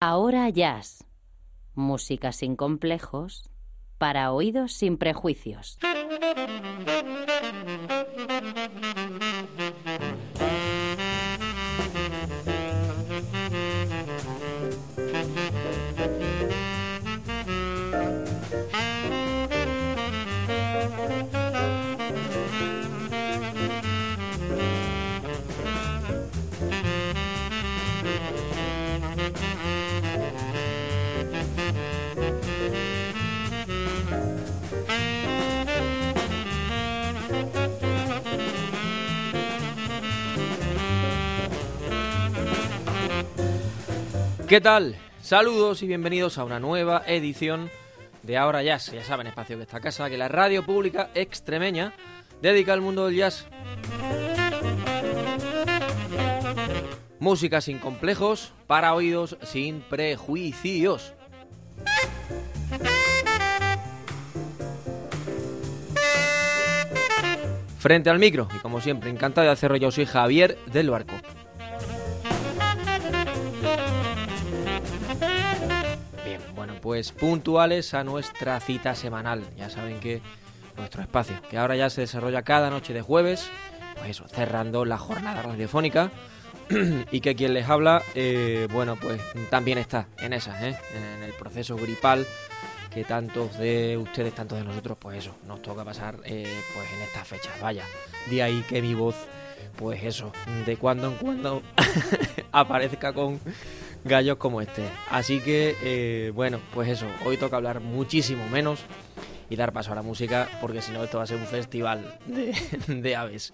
Ahora Jazz. Música sin complejos para oídos sin prejuicios. ¿Qué tal? Saludos y bienvenidos a una nueva edición de Ahora Jazz. Ya saben, espacio que esta casa, que la radio pública extremeña dedica al mundo del jazz. Música sin complejos, para oídos sin prejuicios. Frente al micro, y como siempre, encantado de hacerlo yo, soy Javier del Barco. Pues puntuales a nuestra cita semanal. Ya saben que nuestro espacio, que ahora ya se desarrolla cada noche de jueves, pues eso, cerrando la jornada radiofónica. y que quien les habla, eh, bueno, pues también está en esas, ¿eh? en el proceso gripal que tantos de ustedes, tantos de nosotros, pues eso, nos toca pasar eh, pues en estas fechas. Vaya, de ahí que mi voz, pues eso, de cuando en cuando aparezca con gallos como este. Así que, eh, bueno, pues eso, hoy toca hablar muchísimo menos y dar paso a la música, porque si no esto va a ser un festival de, de aves.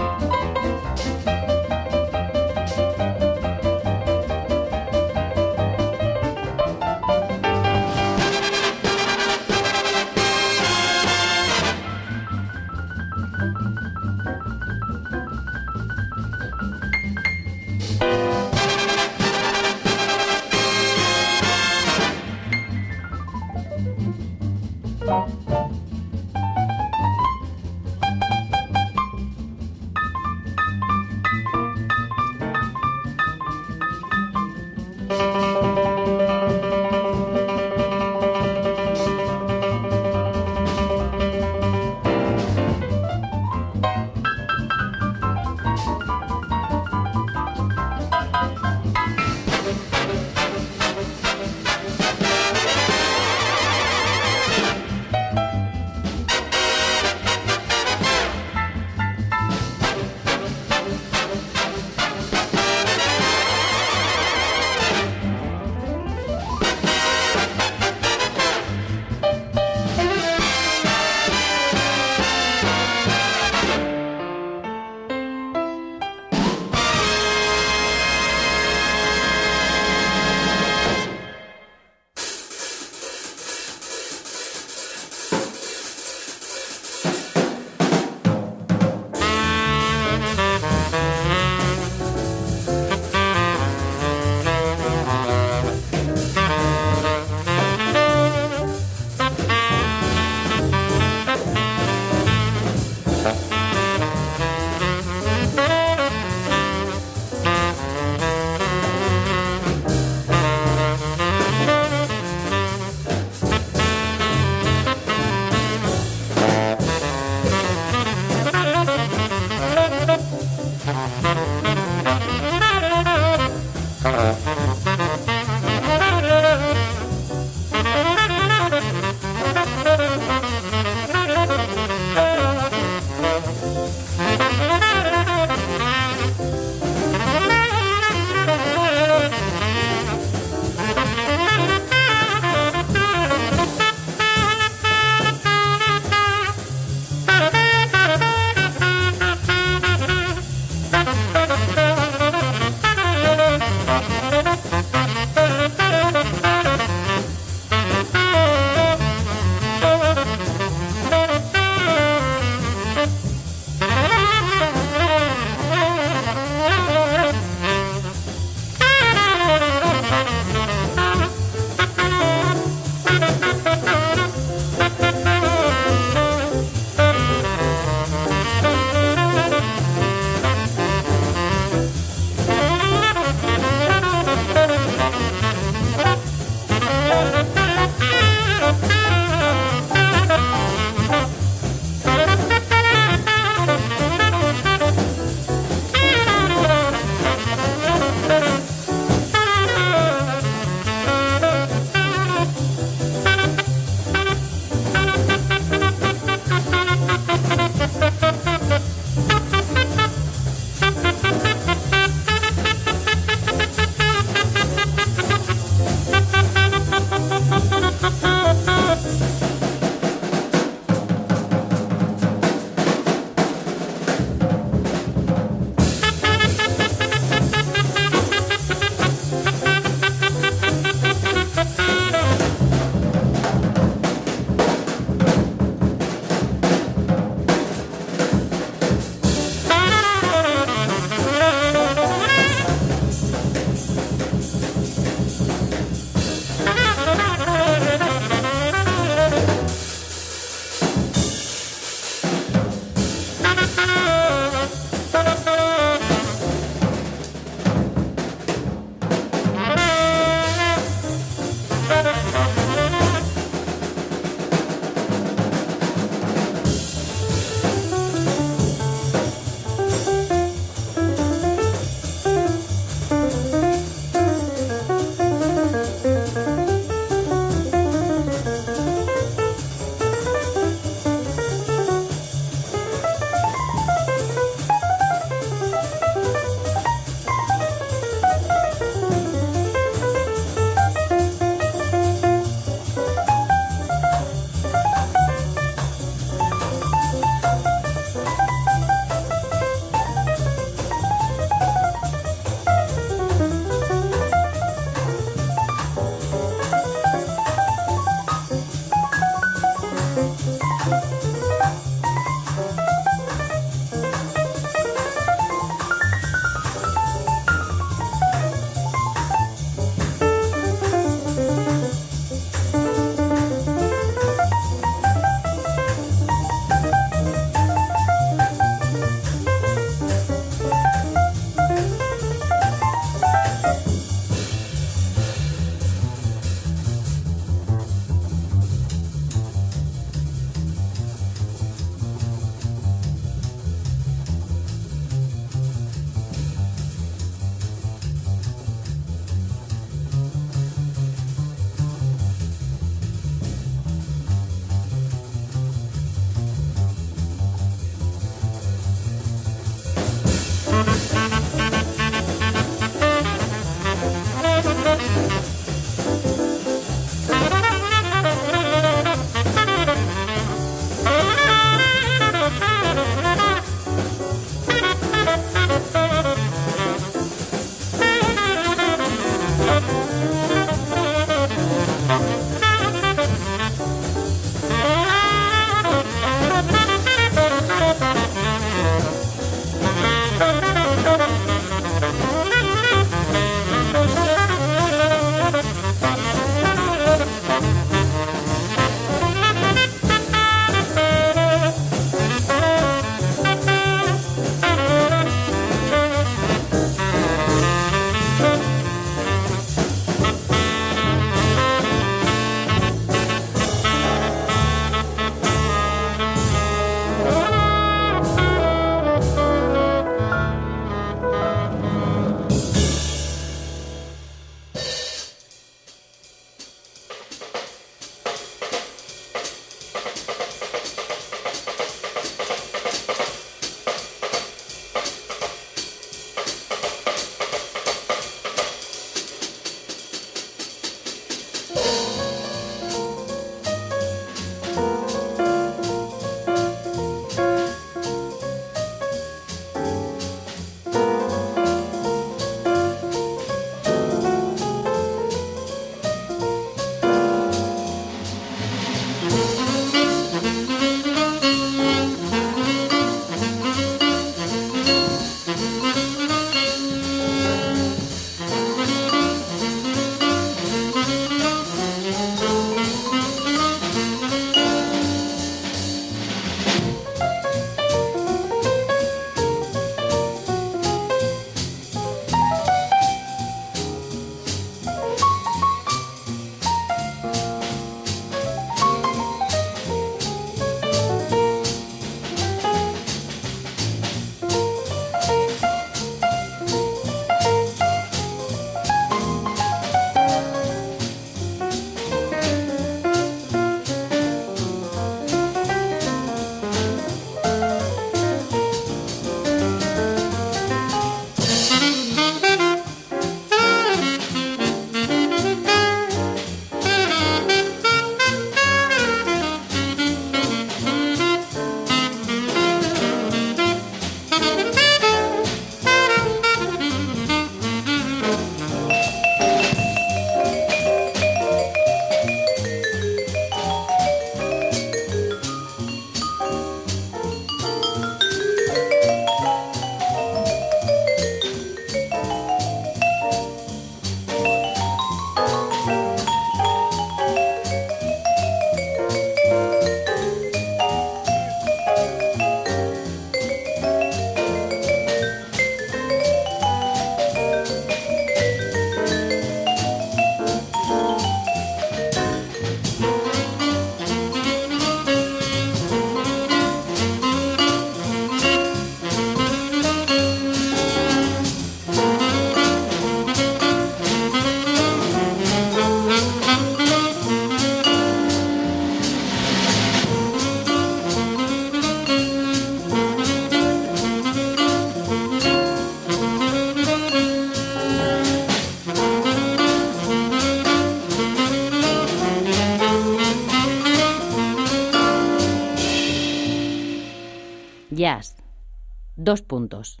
Dos puntos.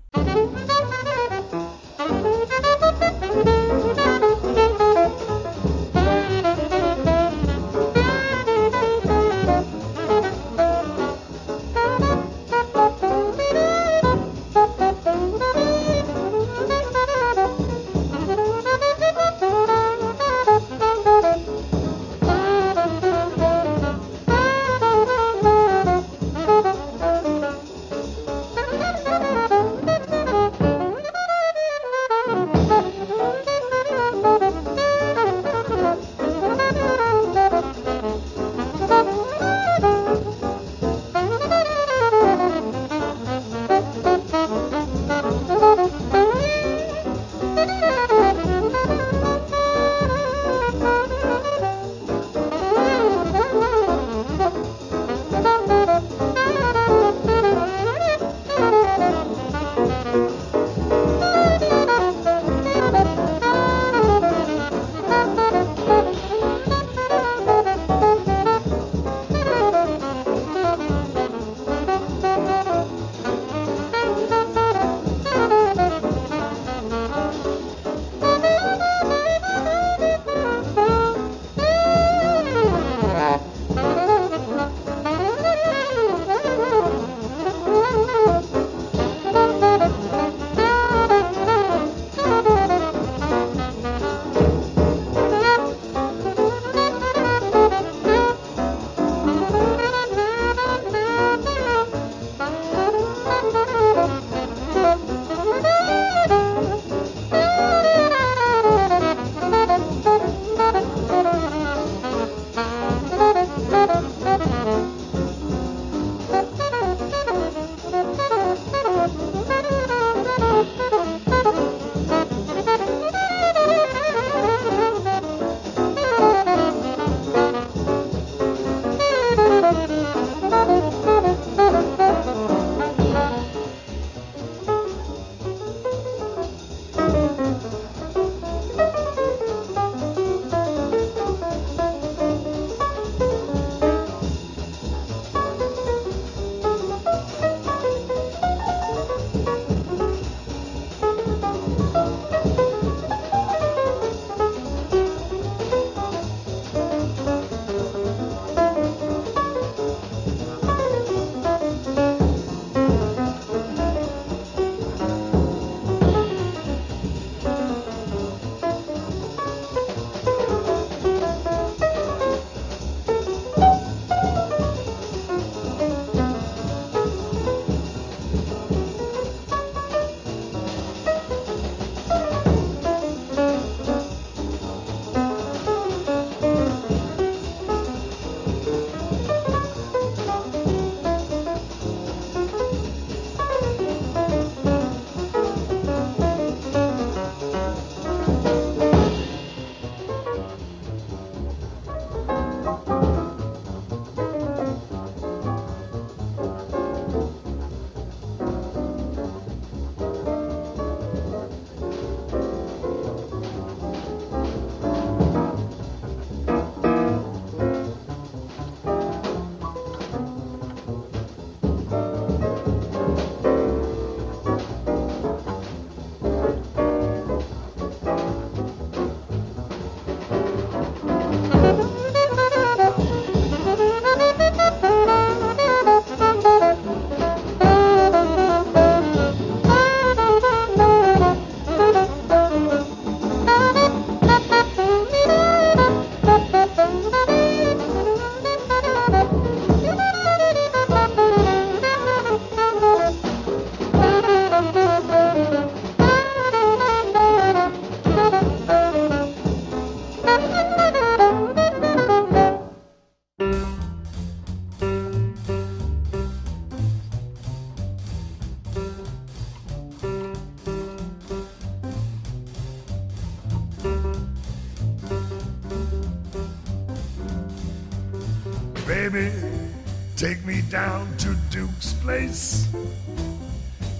Place.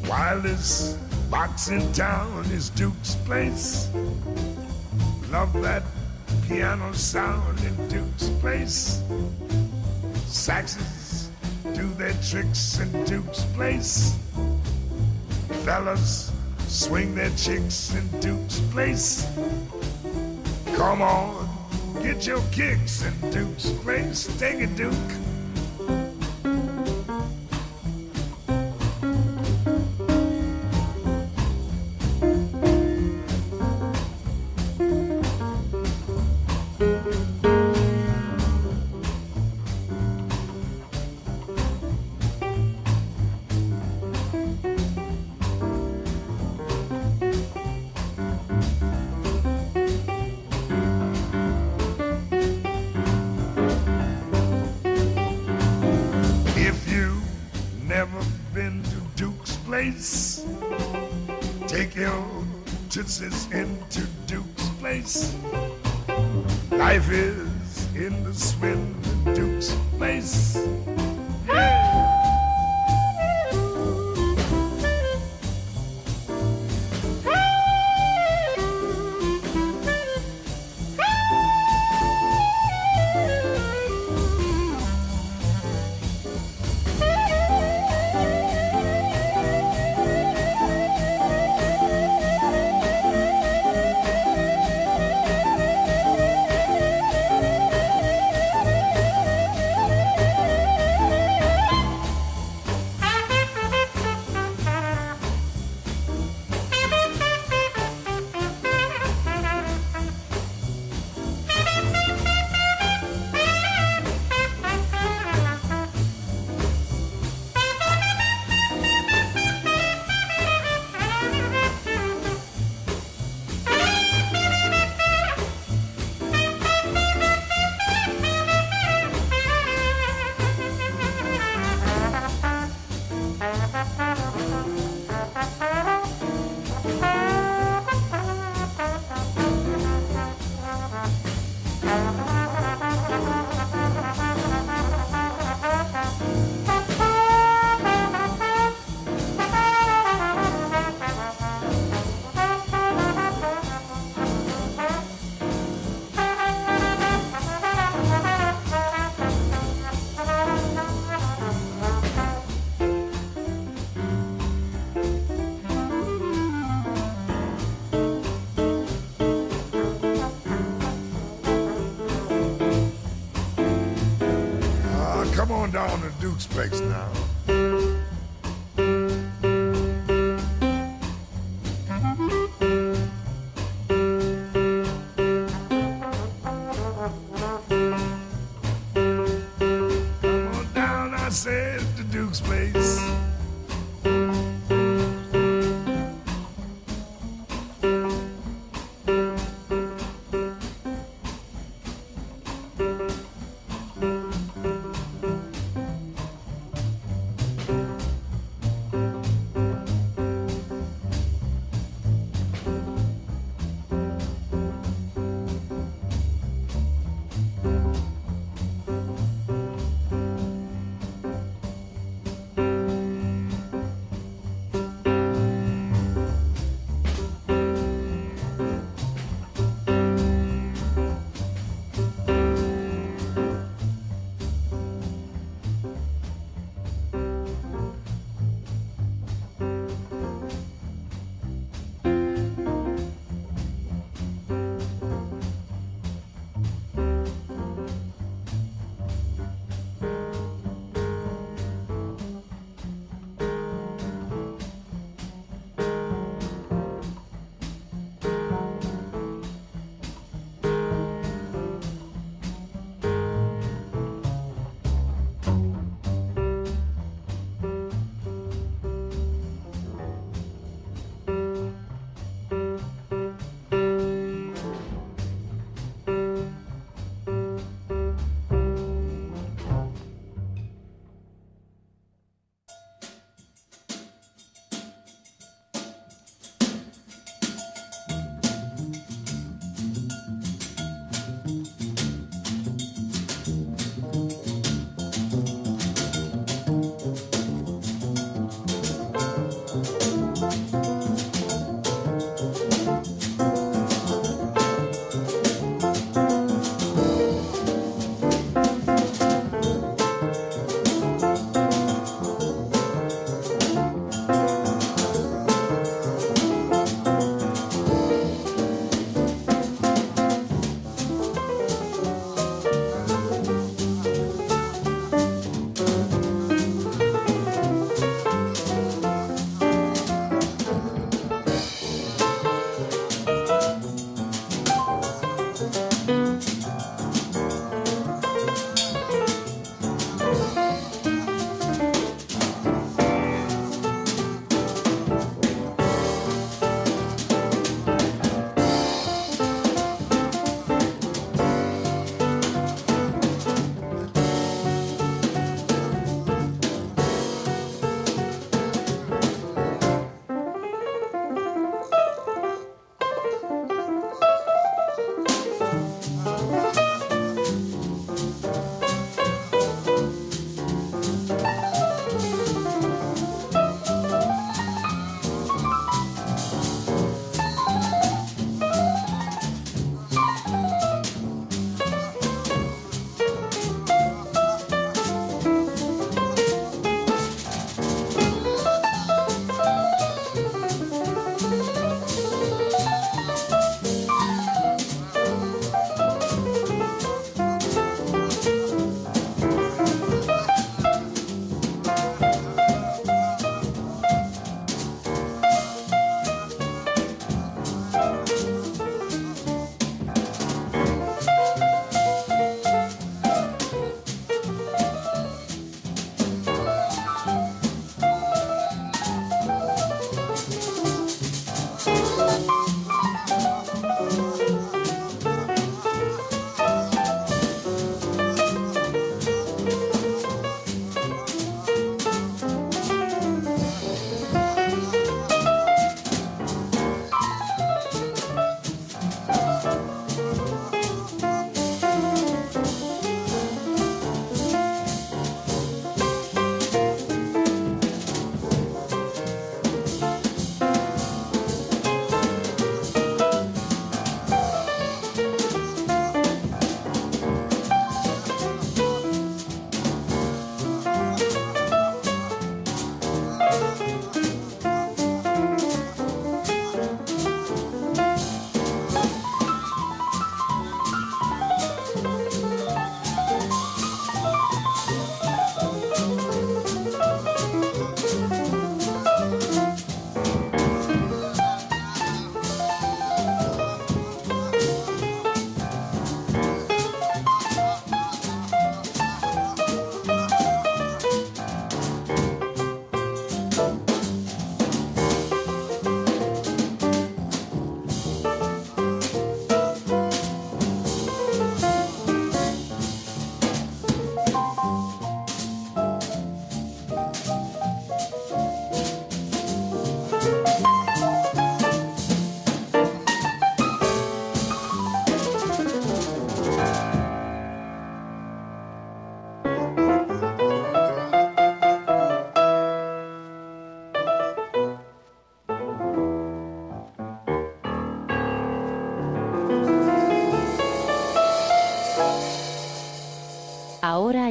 Wildest box in town is Duke's place. Love that piano sound in Duke's place. Saxes do their tricks in Duke's place. Fellas swing their chicks in Duke's place. Come on, get your kicks in Duke's place. Take it, Duke.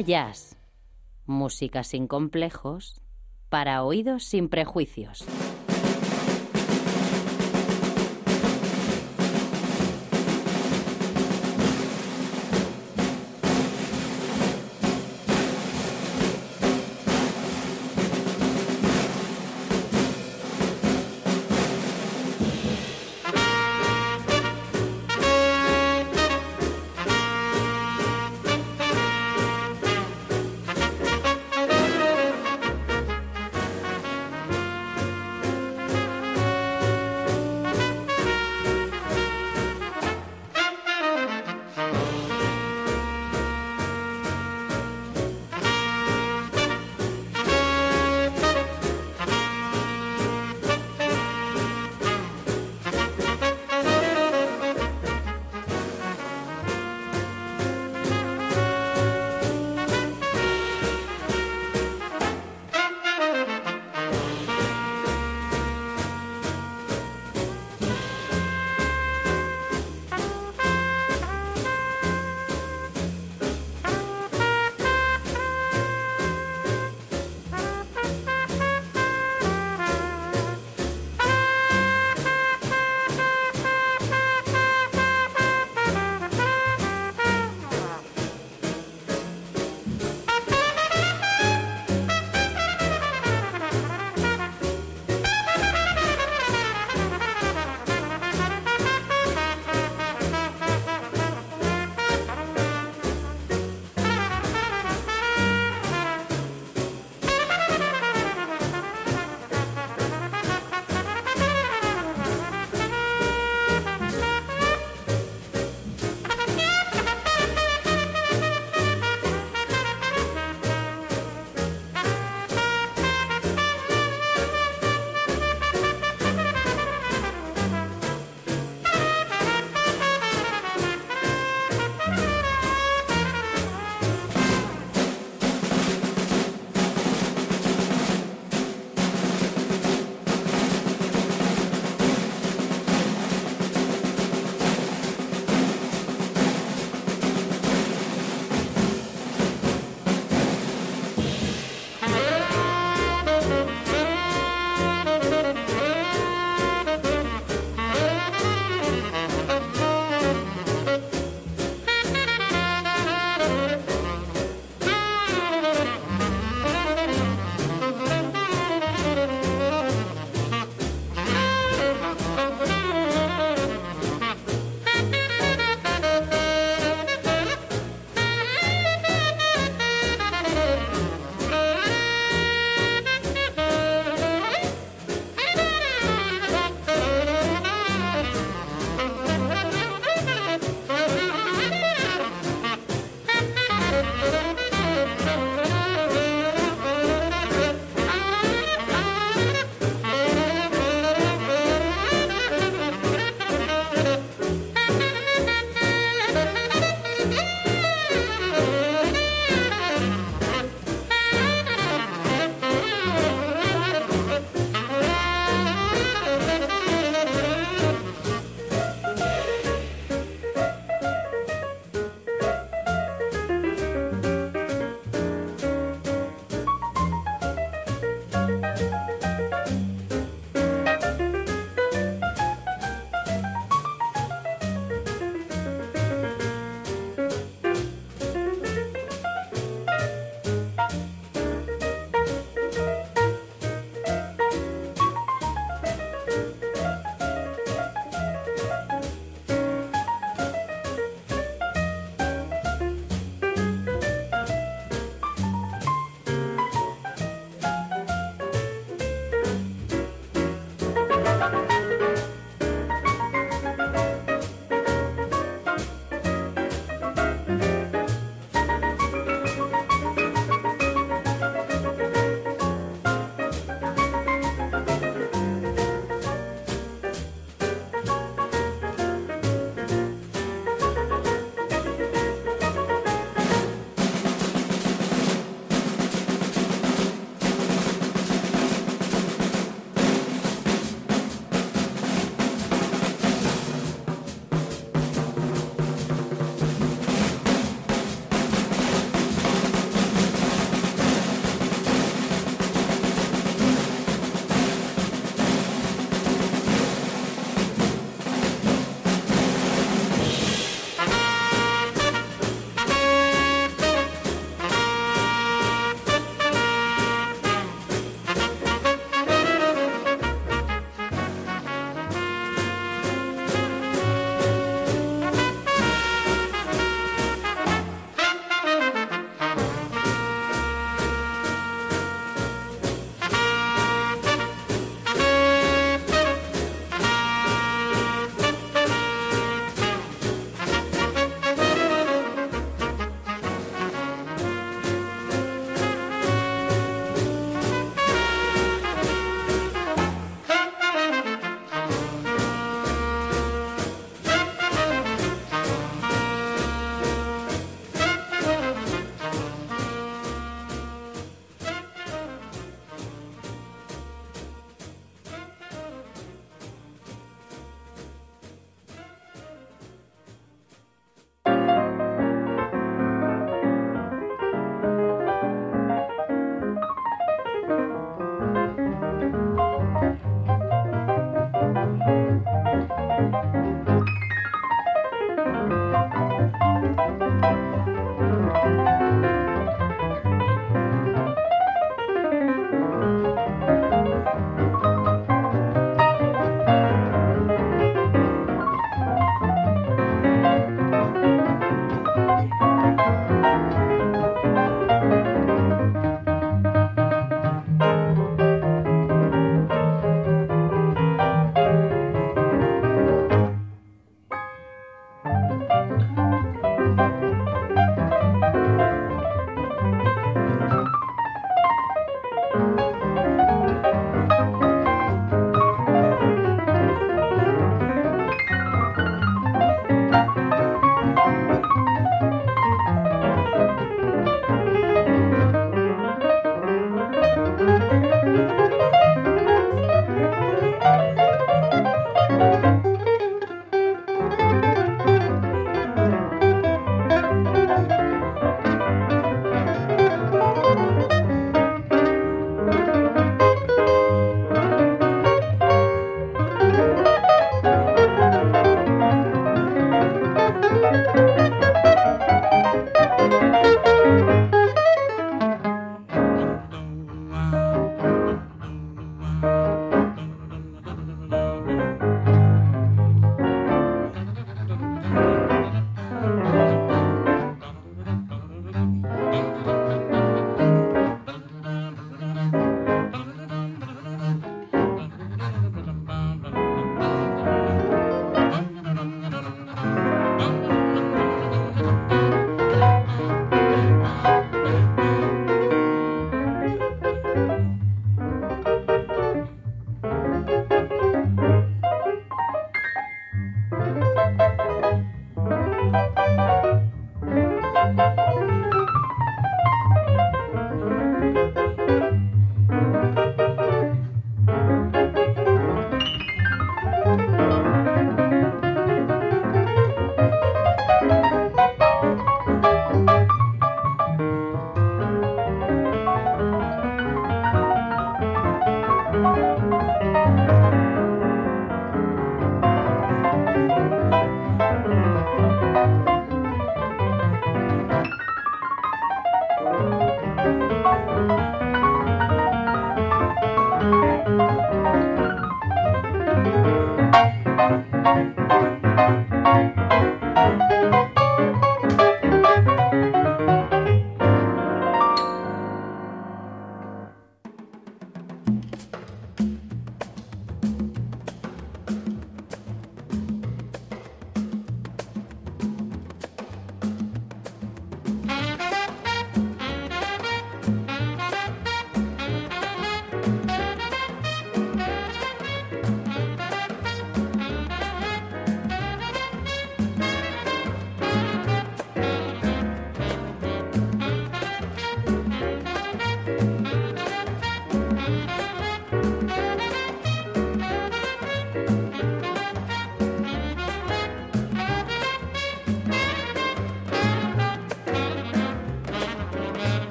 Jazz. Música sin complejos para oídos sin prejuicios.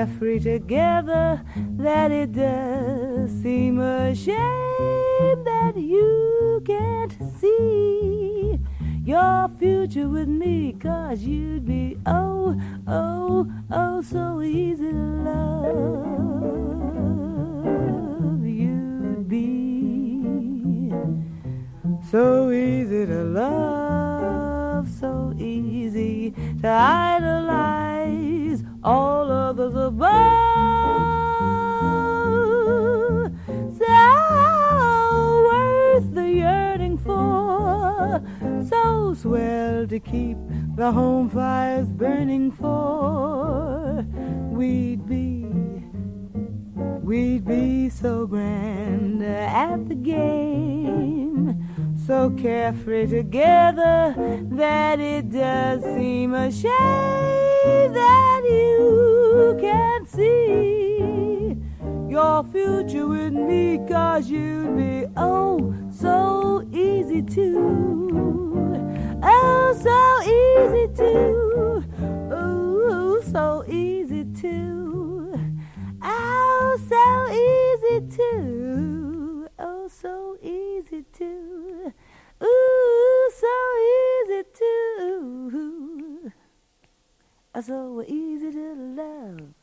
Carefree together that it does seem a shame that you can't see your future with me, cause you'd be oh, oh, oh, so easy to love. You'd be so easy to love, so easy to idolize all others above. So worth the yearning for, so swell to keep the home fires burning for. We'd be We'd be so grand at the game, so carefree together that it does seem a shame that you can't see your future with me, cause you'd be oh so easy to, oh so easy to, oh so easy to. Oh, so easy to. So easy to. Ooh, so easy to. Oh, so easy to love.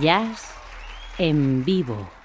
Jazz en vivo.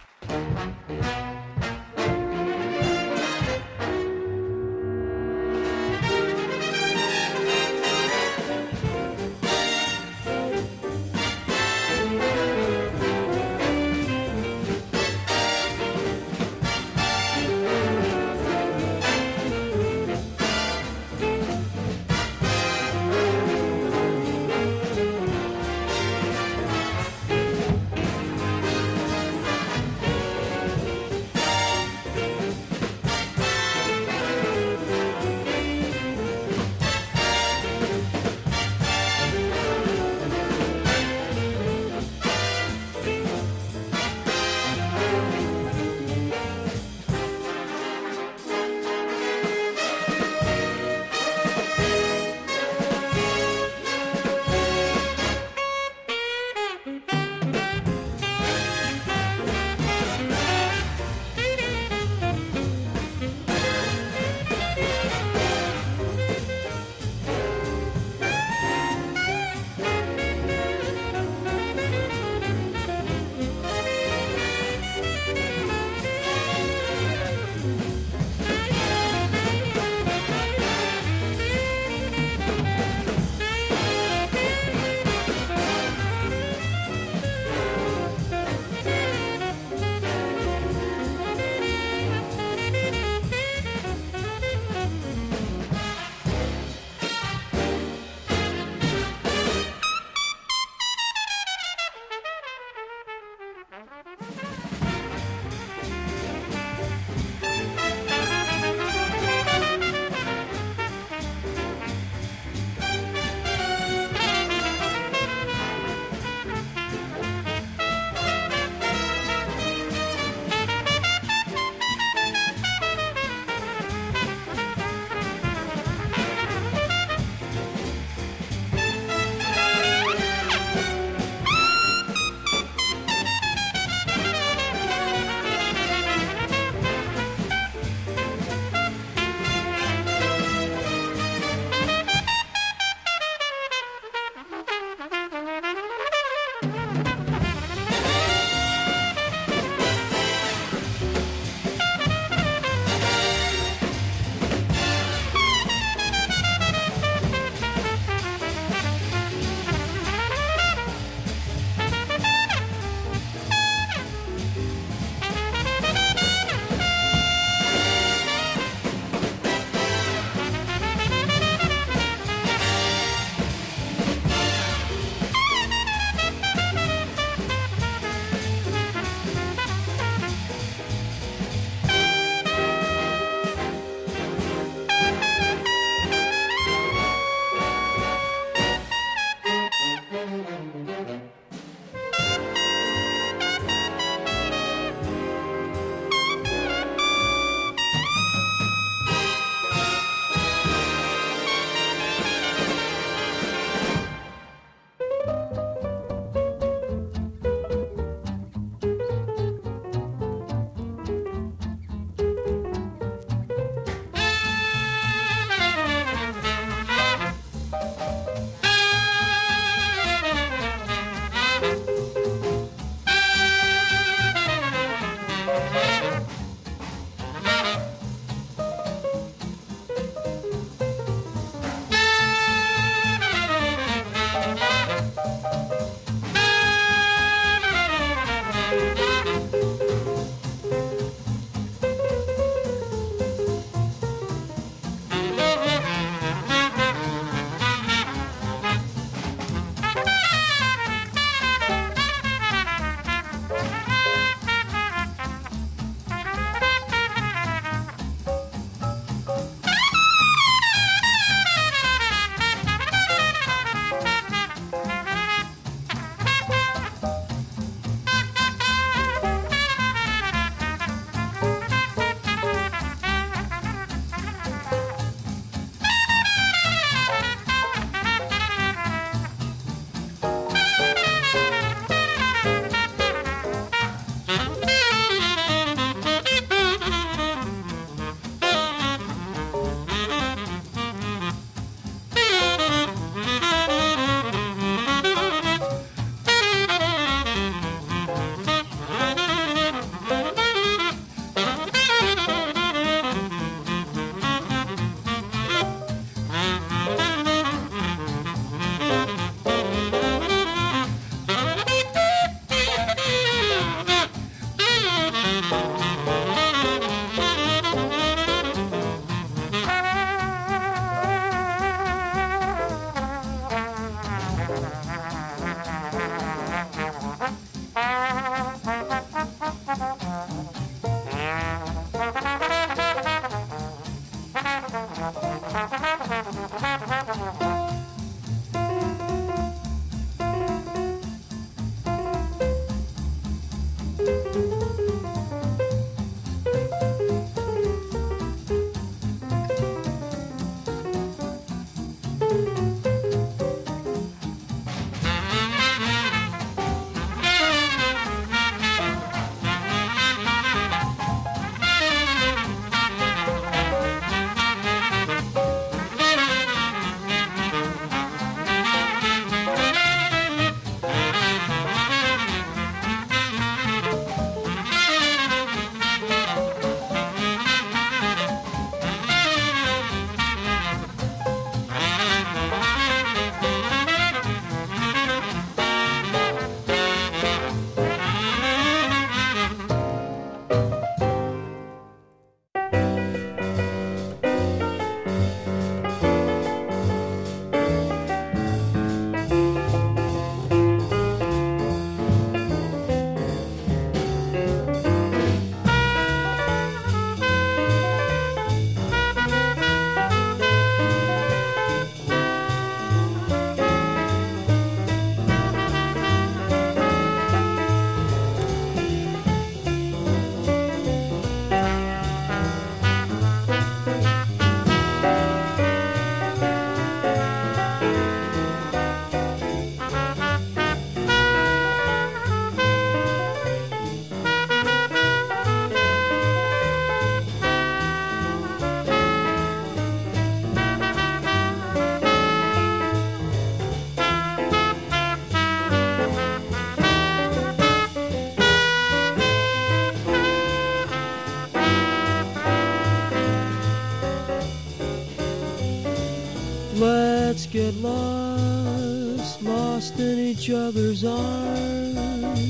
Lost, lost in each other's arms.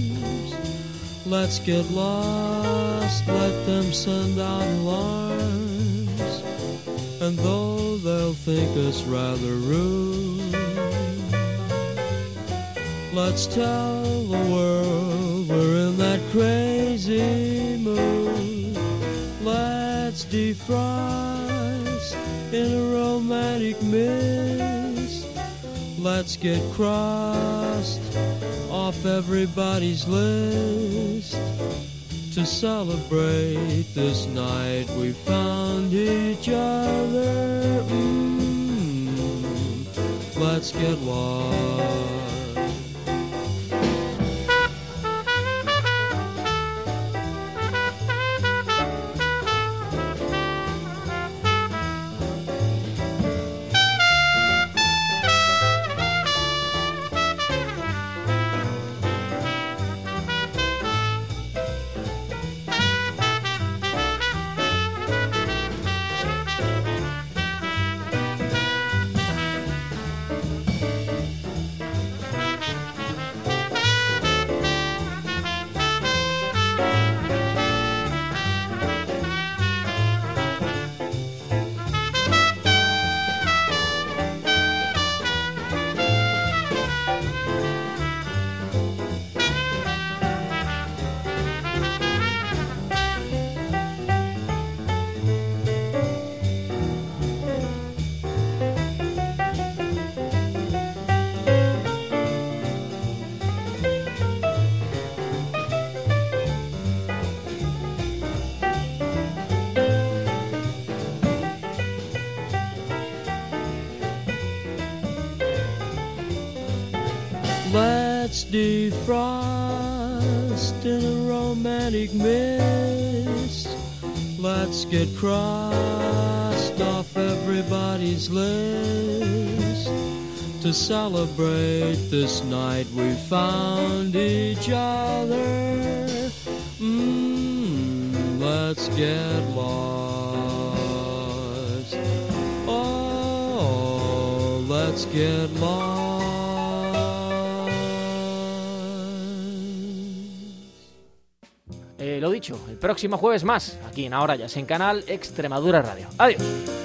Let's get lost, let them send out alarms. And though they'll think us rather rude, let's tell the world we're in that crazy mood. Let's defrost in a romantic mist. Let's get crossed off everybody's list. To celebrate this night we found each other. Mm, let's get lost. Defrost in a romantic mist. Let's get crossed off everybody's list. To celebrate this night we found each other. Mm, let's get lost. Oh, let's get lost. Dicho, el próximo jueves más, aquí en Ahora Ya, en canal Extremadura Radio. Adiós.